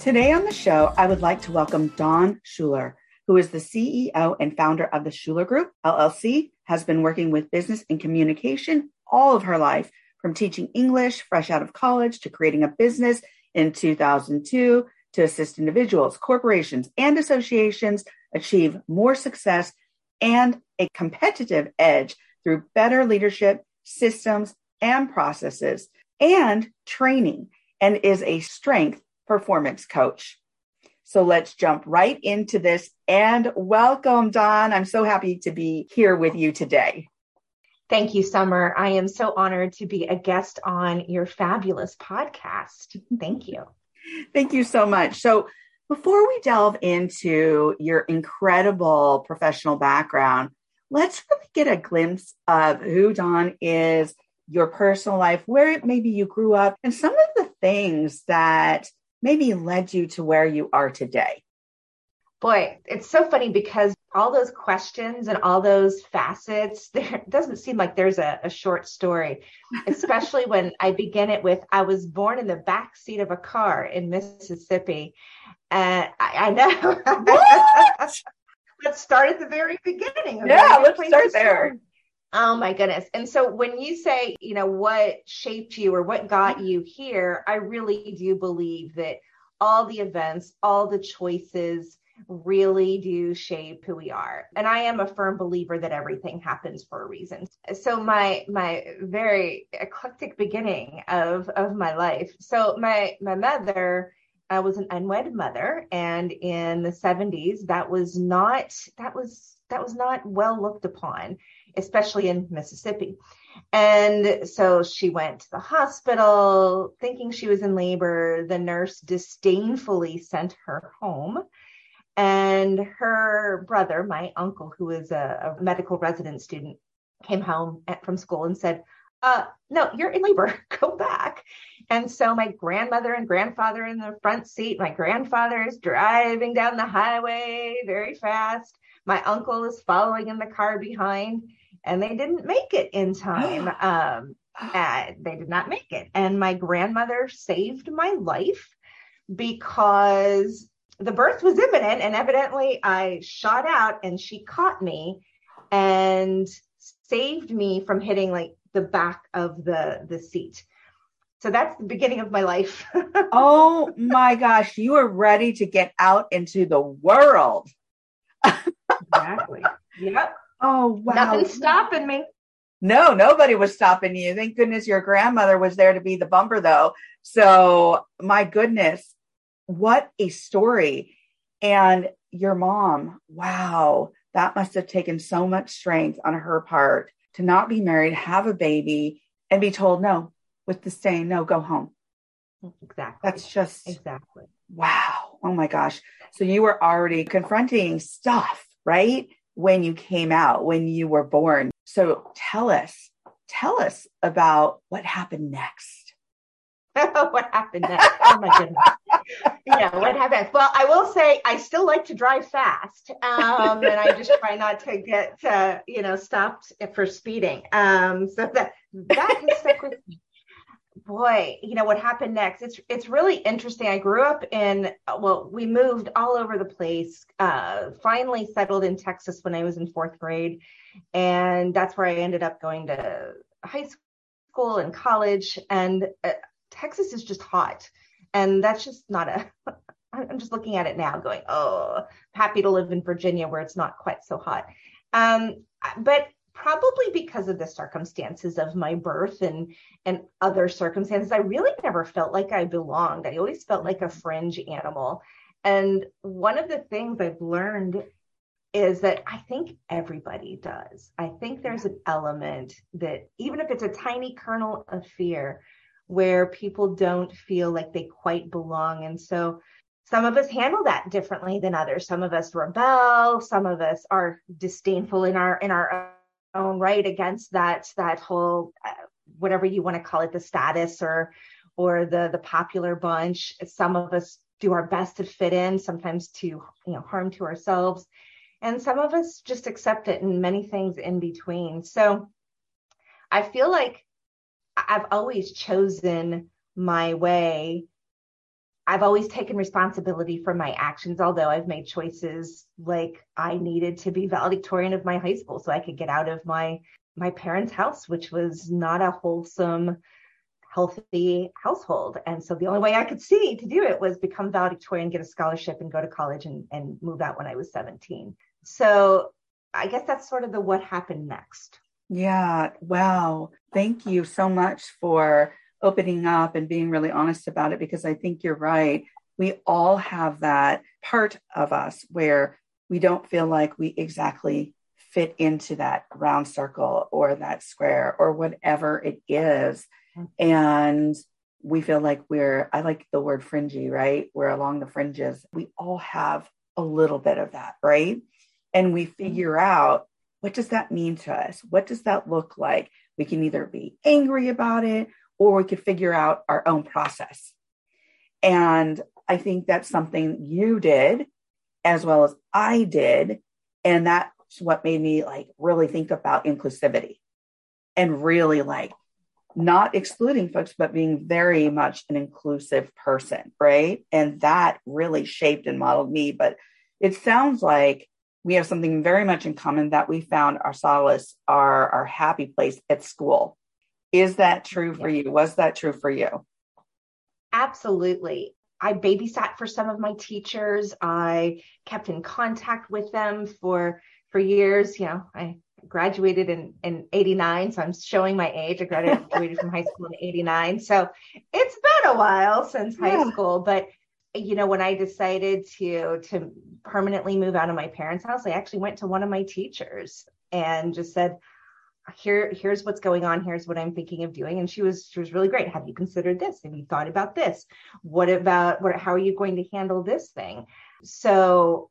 Today on the show, I would like to welcome Dawn Shuler, who is the CEO and founder of the Shuler Group, LLC, has been working with business and communication all of her life, from teaching English fresh out of college to creating a business in 2002 to assist individuals, corporations, and associations achieve more success and a competitive edge through better leadership, systems, and processes, and training, and is a strength performance coach. So let's jump right into this and welcome, Dawn. I'm so happy to be here with you today. Thank you, Summer. I am so honored to be a guest on your fabulous podcast. Thank you. Thank you so much. So, before we delve into your incredible professional background, let's really get a glimpse of who Dawn is, your personal life, where maybe you grew up, and some of the things that maybe led you to where you are today? Boy, it's so funny because all those questions and all those facets, there doesn't seem like there's a, a short story, especially when I begin it with I was born in the back seat of a car in Mississippi. And I, I know. let's start at the very beginning. Yeah, let's start there. Oh my goodness. And so when you say, you know, what shaped you or what got you here, I really do believe that all the events, all the choices really do shape who we are. And I am a firm believer that everything happens for a reason. So my my very eclectic beginning of of my life. So my my mother I was an unwed mother and in the 70s that was not that was that was not well looked upon especially in Mississippi. And so she went to the hospital thinking she was in labor. The nurse disdainfully sent her home. And her brother, my uncle, who is a, a medical resident student, came home at, from school and said, uh, no, you're in labor. Go back. And so my grandmother and grandfather in the front seat. My grandfather is driving down the highway very fast. My uncle is following in the car behind and they didn't make it in time. um, they did not make it. And my grandmother saved my life because the birth was imminent and evidently I shot out and she caught me and saved me from hitting like the back of the the seat. So that's the beginning of my life. oh my gosh, you are ready to get out into the world. exactly. Yep. Oh, wow. Nothing's stopping me. No, nobody was stopping you. Thank goodness your grandmother was there to be the bumper, though. So, my goodness, what a story. And your mom, wow, that must have taken so much strength on her part to not be married, have a baby, and be told no with the saying, no, go home. Exactly. That's just exactly. Wow. Oh my gosh. So you were already confronting stuff, right? when you came out, when you were born. So tell us, tell us about what happened next. what happened next? Oh my goodness. yeah, what happened? Well, I will say I still like to drive fast, um, and I just try not to get uh, you know stopped for speeding. Um, so that that stuck with me boy, you know what happened next? It's it's really interesting. I grew up in well, we moved all over the place. Uh, finally settled in Texas when I was in fourth grade, and that's where I ended up going to high school and college. And uh, Texas is just hot, and that's just not a. I'm just looking at it now, going, oh, happy to live in Virginia where it's not quite so hot. Um, but probably because of the circumstances of my birth and and other circumstances i really never felt like i belonged. I always felt like a mm-hmm. fringe animal. And one of the things i've learned is that i think everybody does. I think there's an element that even if it's a tiny kernel of fear where people don't feel like they quite belong. And so some of us handle that differently than others. Some of us rebel, some of us are disdainful in our in our own right against that that whole uh, whatever you want to call it the status or or the the popular bunch. Some of us do our best to fit in, sometimes to you know harm to ourselves. And some of us just accept it and many things in between. So I feel like I've always chosen my way. I've always taken responsibility for my actions, although I've made choices like I needed to be valedictorian of my high school so I could get out of my my parents' house, which was not a wholesome, healthy household. And so the only way I could see to do it was become valedictorian, get a scholarship, and go to college and, and move out when I was 17. So I guess that's sort of the what happened next. Yeah. Wow. Thank you so much for opening up and being really honest about it because I think you're right. We all have that part of us where we don't feel like we exactly fit into that round circle or that square or whatever it is. And we feel like we're, I like the word fringy, right? We're along the fringes. We all have a little bit of that, right? And we mm-hmm. figure out what does that mean to us? What does that look like? We can either be angry about it or we could figure out our own process. And I think that's something you did as well as I did. And that's what made me like really think about inclusivity and really like not excluding folks, but being very much an inclusive person. Right. And that really shaped and modeled me. But it sounds like we have something very much in common that we found our solace, our, our happy place at school. Is that true for you? Was that true for you? Absolutely. I babysat for some of my teachers. I kept in contact with them for for years. You know, I graduated in in 89 so i'm showing my age i graduated from high school in 89 so it's been a while since high yeah. school but you know when i decided to to permanently move out of my parents house i actually went to one of my teachers and just said here here's what's going on here's what i'm thinking of doing. And she was she was really great. Have you considered this? Have you thought about this? What about what how are you going to handle this thing? So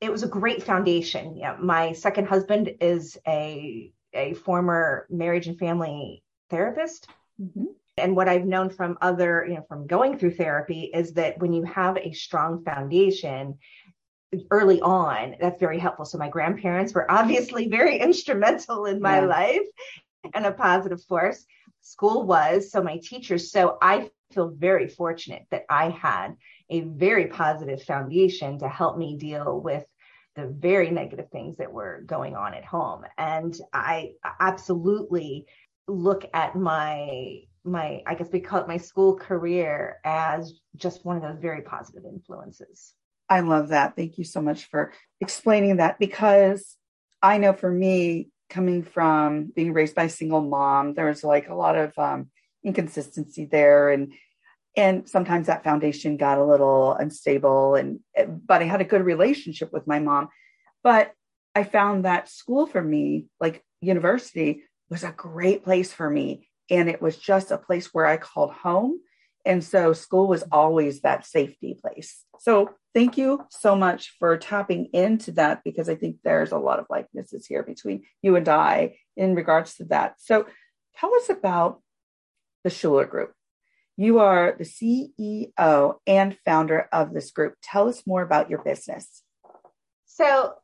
it was a great foundation. Yeah my second husband is a a former marriage and family therapist. Mm-hmm. And what I've known from other, you know, from going through therapy is that when you have a strong foundation early on, that's very helpful. So my grandparents were obviously very instrumental in my yeah. life and a positive force. School was, so my teachers. So I feel very fortunate that I had a very positive foundation to help me deal with the very negative things that were going on at home. And I absolutely look at my my i guess we call it my school career as just one of those very positive influences i love that thank you so much for explaining that because i know for me coming from being raised by a single mom there was like a lot of um, inconsistency there and and sometimes that foundation got a little unstable and but i had a good relationship with my mom but i found that school for me like university was a great place for me and it was just a place where I called home. And so school was always that safety place. So thank you so much for tapping into that because I think there's a lot of likenesses here between you and I in regards to that. So tell us about the Shuler Group. You are the CEO and founder of this group. Tell us more about your business. So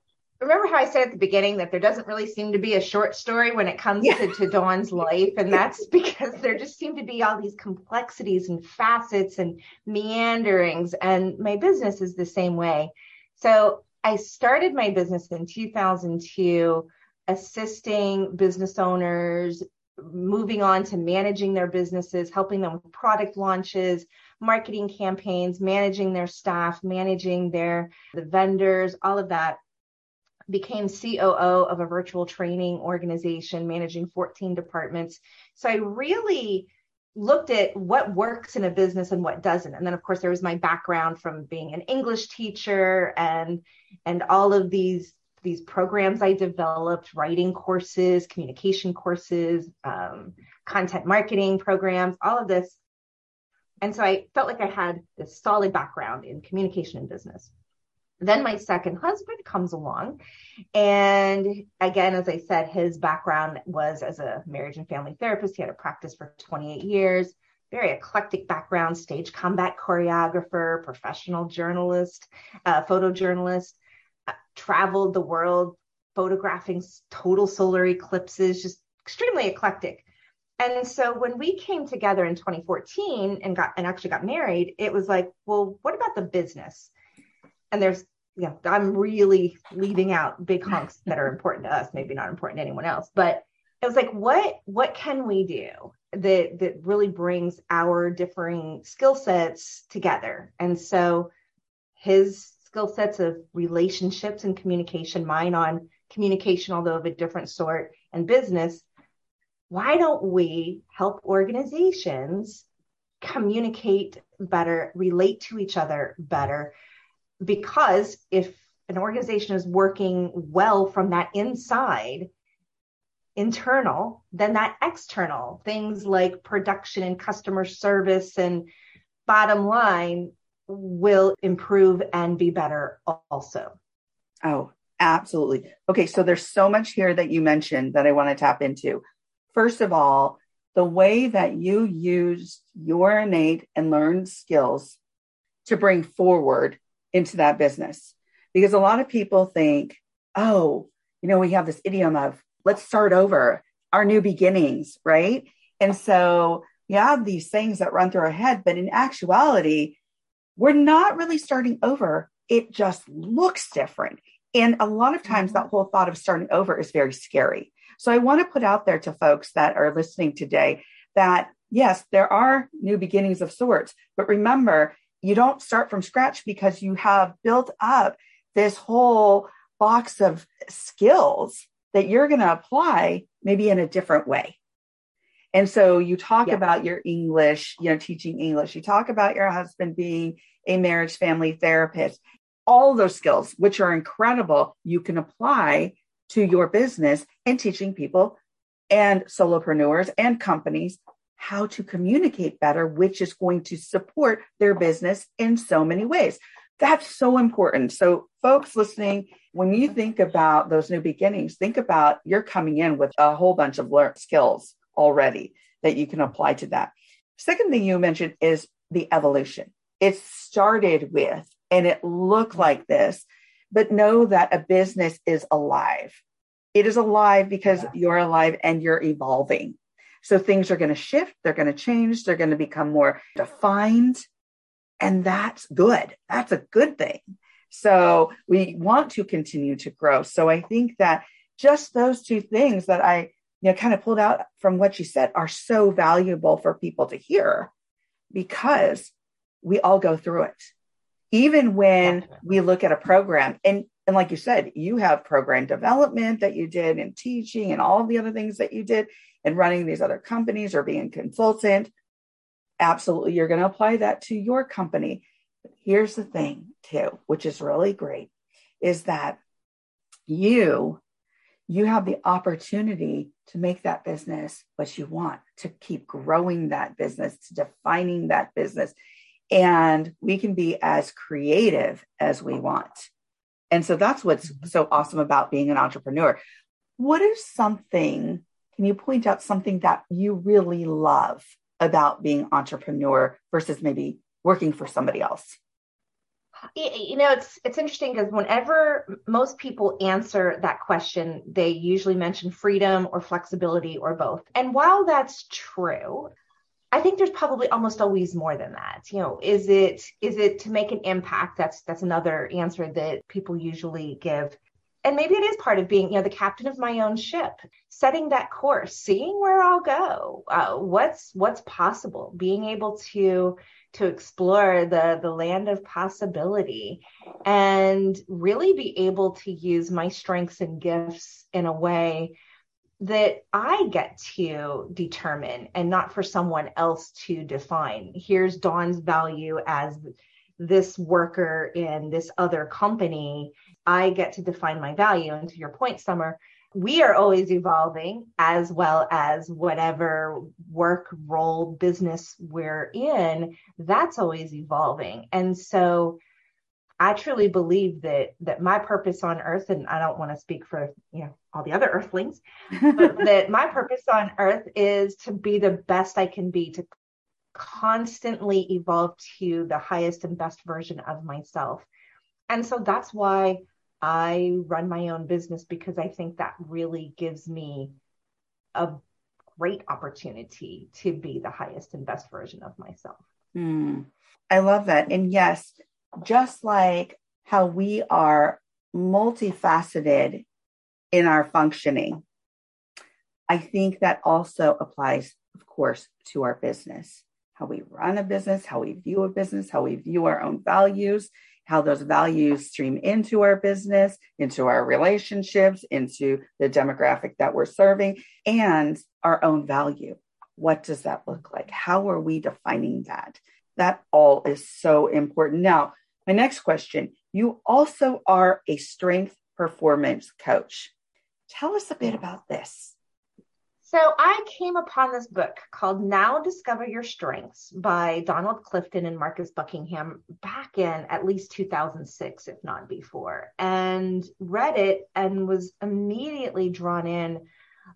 remember how I said at the beginning that there doesn't really seem to be a short story when it comes yeah. to, to Dawn's life? And that's because there just seem to be all these complexities and facets and meanderings. And my business is the same way. So I started my business in 2002, assisting business owners, moving on to managing their businesses, helping them with product launches, marketing campaigns, managing their staff, managing their the vendors, all of that became COO of a virtual training organization managing 14 departments. So I really looked at what works in a business and what doesn't. And then of course there was my background from being an English teacher and and all of these these programs I developed, writing courses, communication courses, um, content marketing programs, all of this And so I felt like I had this solid background in communication and business. Then my second husband comes along. And again, as I said, his background was as a marriage and family therapist. He had a practice for 28 years, very eclectic background, stage combat choreographer, professional journalist, uh, photojournalist, uh, traveled the world photographing total solar eclipses, just extremely eclectic. And so when we came together in 2014 and got and actually got married, it was like, well, what about the business? And there's yeah, I'm really leaving out big hunks that are important to us, maybe not important to anyone else. But it was like, what what can we do that that really brings our differing skill sets together? And so his skill sets of relationships and communication, mine on communication, although of a different sort, and business why don't we help organizations communicate better, relate to each other better? Because if an organization is working well from that inside, internal, then that external, things like production and customer service and bottom line will improve and be better also. Oh, absolutely. Okay, so there's so much here that you mentioned that I want to tap into. First of all, the way that you use your innate and learned skills to bring forward into that business. Because a lot of people think, oh, you know, we have this idiom of let's start over, our new beginnings, right? And so you have these things that run through our head, but in actuality, we're not really starting over. It just looks different. And a lot of times, mm-hmm. that whole thought of starting over is very scary. So I want to put out there to folks that are listening today that yes, there are new beginnings of sorts, but remember, you don't start from scratch because you have built up this whole box of skills that you're going to apply maybe in a different way. And so you talk yeah. about your English, you know, teaching English. You talk about your husband being a marriage family therapist. All those skills, which are incredible, you can apply to your business and teaching people and solopreneurs and companies how to communicate better, which is going to support their business in so many ways. That's so important. So, folks listening, when you think about those new beginnings, think about you're coming in with a whole bunch of learned skills already that you can apply to that. Second thing you mentioned is the evolution. It started with, and it looked like this, but know that a business is alive. It is alive because yeah. you're alive and you're evolving. So things are going to shift, they're going to change, they're going to become more defined. And that's good. That's a good thing. So we want to continue to grow. So I think that just those two things that I you know kind of pulled out from what you said are so valuable for people to hear because we all go through it even when we look at a program and and like you said you have program development that you did and teaching and all the other things that you did and running these other companies or being a consultant absolutely you're going to apply that to your company But here's the thing too which is really great is that you you have the opportunity to make that business what you want to keep growing that business to defining that business and we can be as creative as we want. And so that's what's mm-hmm. so awesome about being an entrepreneur. What is something, can you point out something that you really love about being entrepreneur versus maybe working for somebody else? you know it's it's interesting because whenever most people answer that question they usually mention freedom or flexibility or both and while that's true I think there's probably almost always more than that. You know, is it is it to make an impact? That's that's another answer that people usually give. And maybe it is part of being, you know, the captain of my own ship, setting that course, seeing where I'll go, uh, what's what's possible, being able to to explore the the land of possibility, and really be able to use my strengths and gifts in a way that I get to determine and not for someone else to define. Here's Dawn's value as this worker in this other company. I get to define my value. And to your point, Summer, we are always evolving as well as whatever work role business we're in that's always evolving and so i truly believe that that my purpose on earth and i don't want to speak for you know all the other earthlings but that my purpose on earth is to be the best i can be to constantly evolve to the highest and best version of myself and so that's why I run my own business because I think that really gives me a great opportunity to be the highest and best version of myself. Mm, I love that. And yes, just like how we are multifaceted in our functioning, I think that also applies, of course, to our business. How we run a business, how we view a business, how we view our own values, how those values stream into our business, into our relationships, into the demographic that we're serving, and our own value. What does that look like? How are we defining that? That all is so important. Now, my next question you also are a strength performance coach. Tell us a bit about this. So I came upon this book called Now Discover Your Strengths by Donald Clifton and Marcus Buckingham back in at least 2006, if not before, and read it and was immediately drawn in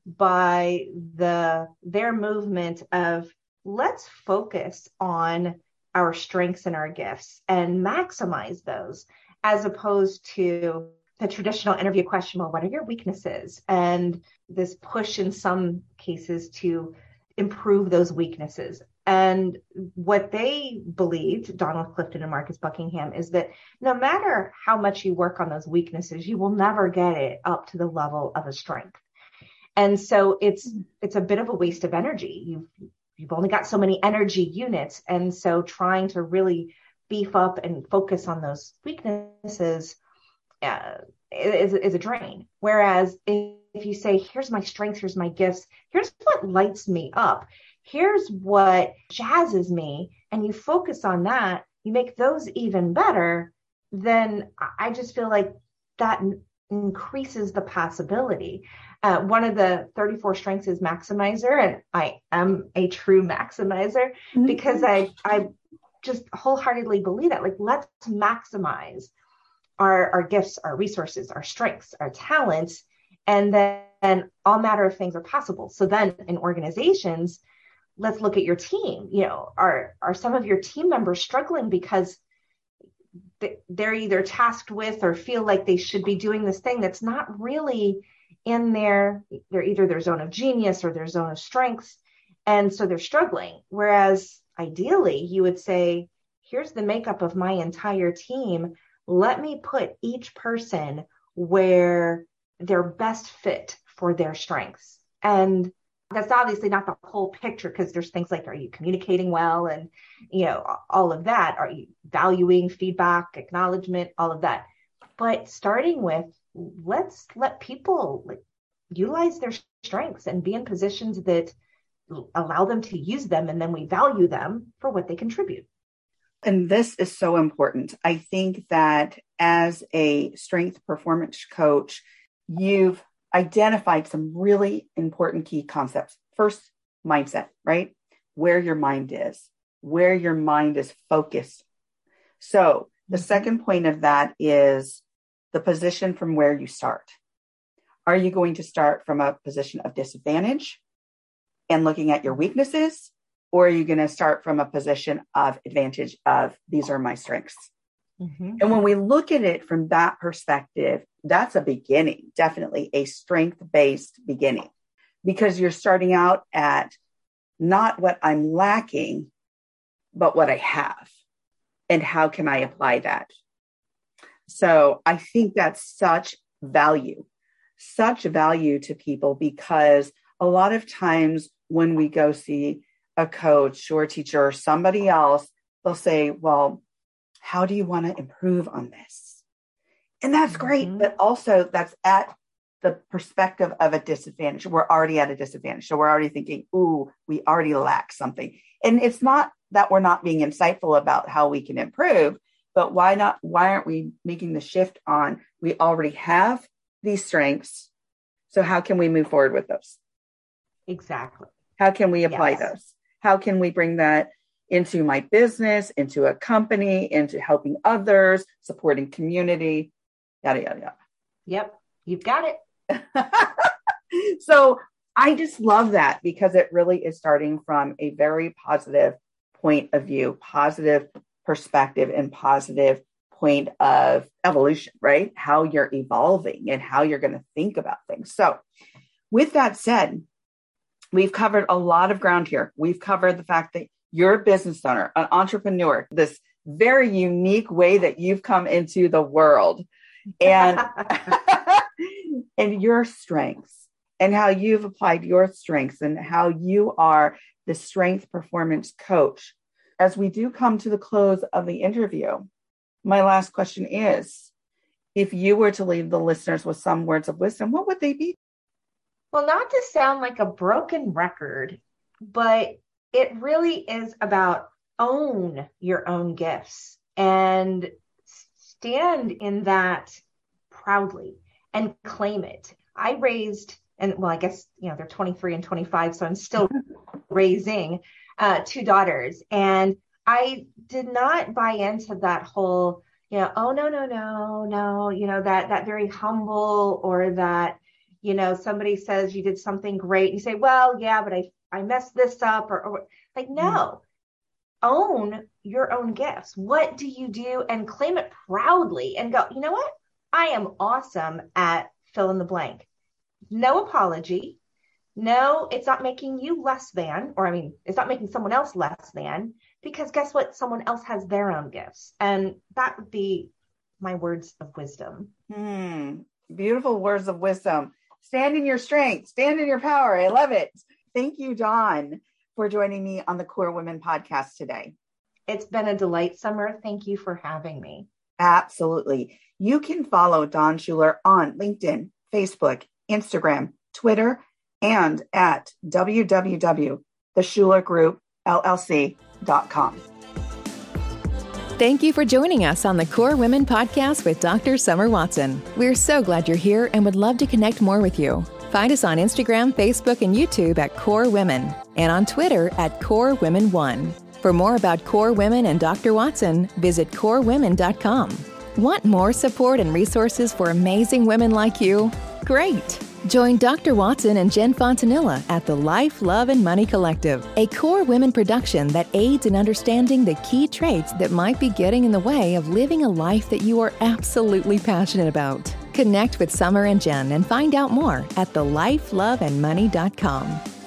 by the their movement of let's focus on our strengths and our gifts and maximize those as opposed to the traditional interview question well what are your weaknesses? And this push in some cases to improve those weaknesses. And what they believed donald clifton and marcus buckingham is that no matter how much you work on those weaknesses you will never get it up to the level of a strength. And so it's it's a bit of a waste of energy. You've you've only got so many energy units. And so trying to really beef up and focus on those weaknesses uh, is, is a drain. Whereas if, if you say, here's my strengths, here's my gifts, here's what lights me up, here's what jazzes me, and you focus on that, you make those even better, then I just feel like that increases the possibility. Uh, one of the 34 strengths is maximizer, and I am a true maximizer mm-hmm. because I I just wholeheartedly believe that. Like, let's maximize our, our gifts, our resources, our strengths, our talents, and then all matter of things are possible. So then in organizations, let's look at your team. You know, are are some of your team members struggling because they're either tasked with or feel like they should be doing this thing that's not really in their they're either their zone of genius or their zone of strengths and so they're struggling whereas ideally you would say here's the makeup of my entire team let me put each person where they're best fit for their strengths. And that's obviously not the whole picture because there's things like are you communicating well? And you know all of that. Are you valuing feedback acknowledgement all of that. But starting with let's let people utilize their strengths and be in positions that allow them to use them and then we value them for what they contribute and this is so important. I think that as a strength performance coach, you've identified some really important key concepts. First, mindset, right? Where your mind is, where your mind is focused. So the mm-hmm. second point of that is the position from where you start. Are you going to start from a position of disadvantage and looking at your weaknesses? Or are you going to start from a position of advantage of these are my strengths. Mm-hmm. and when we look at it from that perspective that's a beginning definitely a strength based beginning. Because you're starting out at not what i'm lacking but what i have. And how can i apply that? So i think that's such value. Such value to people because a lot of times when we go see a coach or a teacher or somebody else, they'll say, Well, how do you want to improve on this? And that's mm-hmm. great. But also, that's at the perspective of a disadvantage. We're already at a disadvantage. So we're already thinking, Ooh, we already lack something. And it's not that we're not being insightful about how we can improve, but why not? Why aren't we making the shift on we already have these strengths? So, how can we move forward with those? Exactly. How can we apply Yes. those? How can we bring that into my business, into a company, into helping others, supporting community, yada, yada, yada. Yep. You've got it. so I just love that because it really is starting from a very positive point of view, positive perspective, and positive point of evolution, right? How you're evolving and how you're going to think about things. So, with that said, we've covered a lot of ground here. We've covered the fact that you're a business owner, an entrepreneur, this very unique way that you've come into the world and and your strengths and how you've applied your strengths and how you are the strength performance coach. As we do come to the close of the interview, my last question is if you were to leave the listeners with some words of wisdom, what would they be? Well, not to sound like a broken record, but it really is about own your own gifts and stand in that proudly and claim it. I raised, and well, I guess, you know, they're 23 and 25, so I'm still raising uh, two daughters. And I did not buy into that whole, you know, oh, no, no, no, no, you know, that, that very humble or that, you know, somebody says you did something great. You say, well, yeah, but I, I messed this up or, or like, no, own your own gifts. What do you do and claim it proudly and go, you know what? I am awesome at fill in the blank. No apology. No, it's not making you less than, or I mean, it's not making someone else less than, because guess what? Someone else has their own gifts. And that would be my words of wisdom. Hmm. Beautiful words of wisdom. Stand in your strength, stand in your power. I love it. Thank you, Dawn, for joining me on the KORE Women podcast today. It's been a delight, Summer. Thank you for having me. Absolutely. You can follow Dawn Shuler on LinkedIn, Facebook, Instagram, Twitter, and at www.theshulergroupllc.com. Thank you for joining us on the KORE Women podcast with Dr. Summer Watson. We're so glad you're here and would love to connect more with you. Find us on Instagram, Facebook, and YouTube at KORE Women and on Twitter at KORE Women One. For more about KORE Women and Dr. Watson, visit korewomen.com. Want more support and resources for amazing women like you? Great! Join Dr. Watson and Jen Fontanilla at the Life, Love, and Money Collective, a KORE Women production that aids in understanding the key traits that might be getting in the way of living a life that you are absolutely passionate about. Connect with Summer and Jen and find out more at thelifeloveandmoney.com.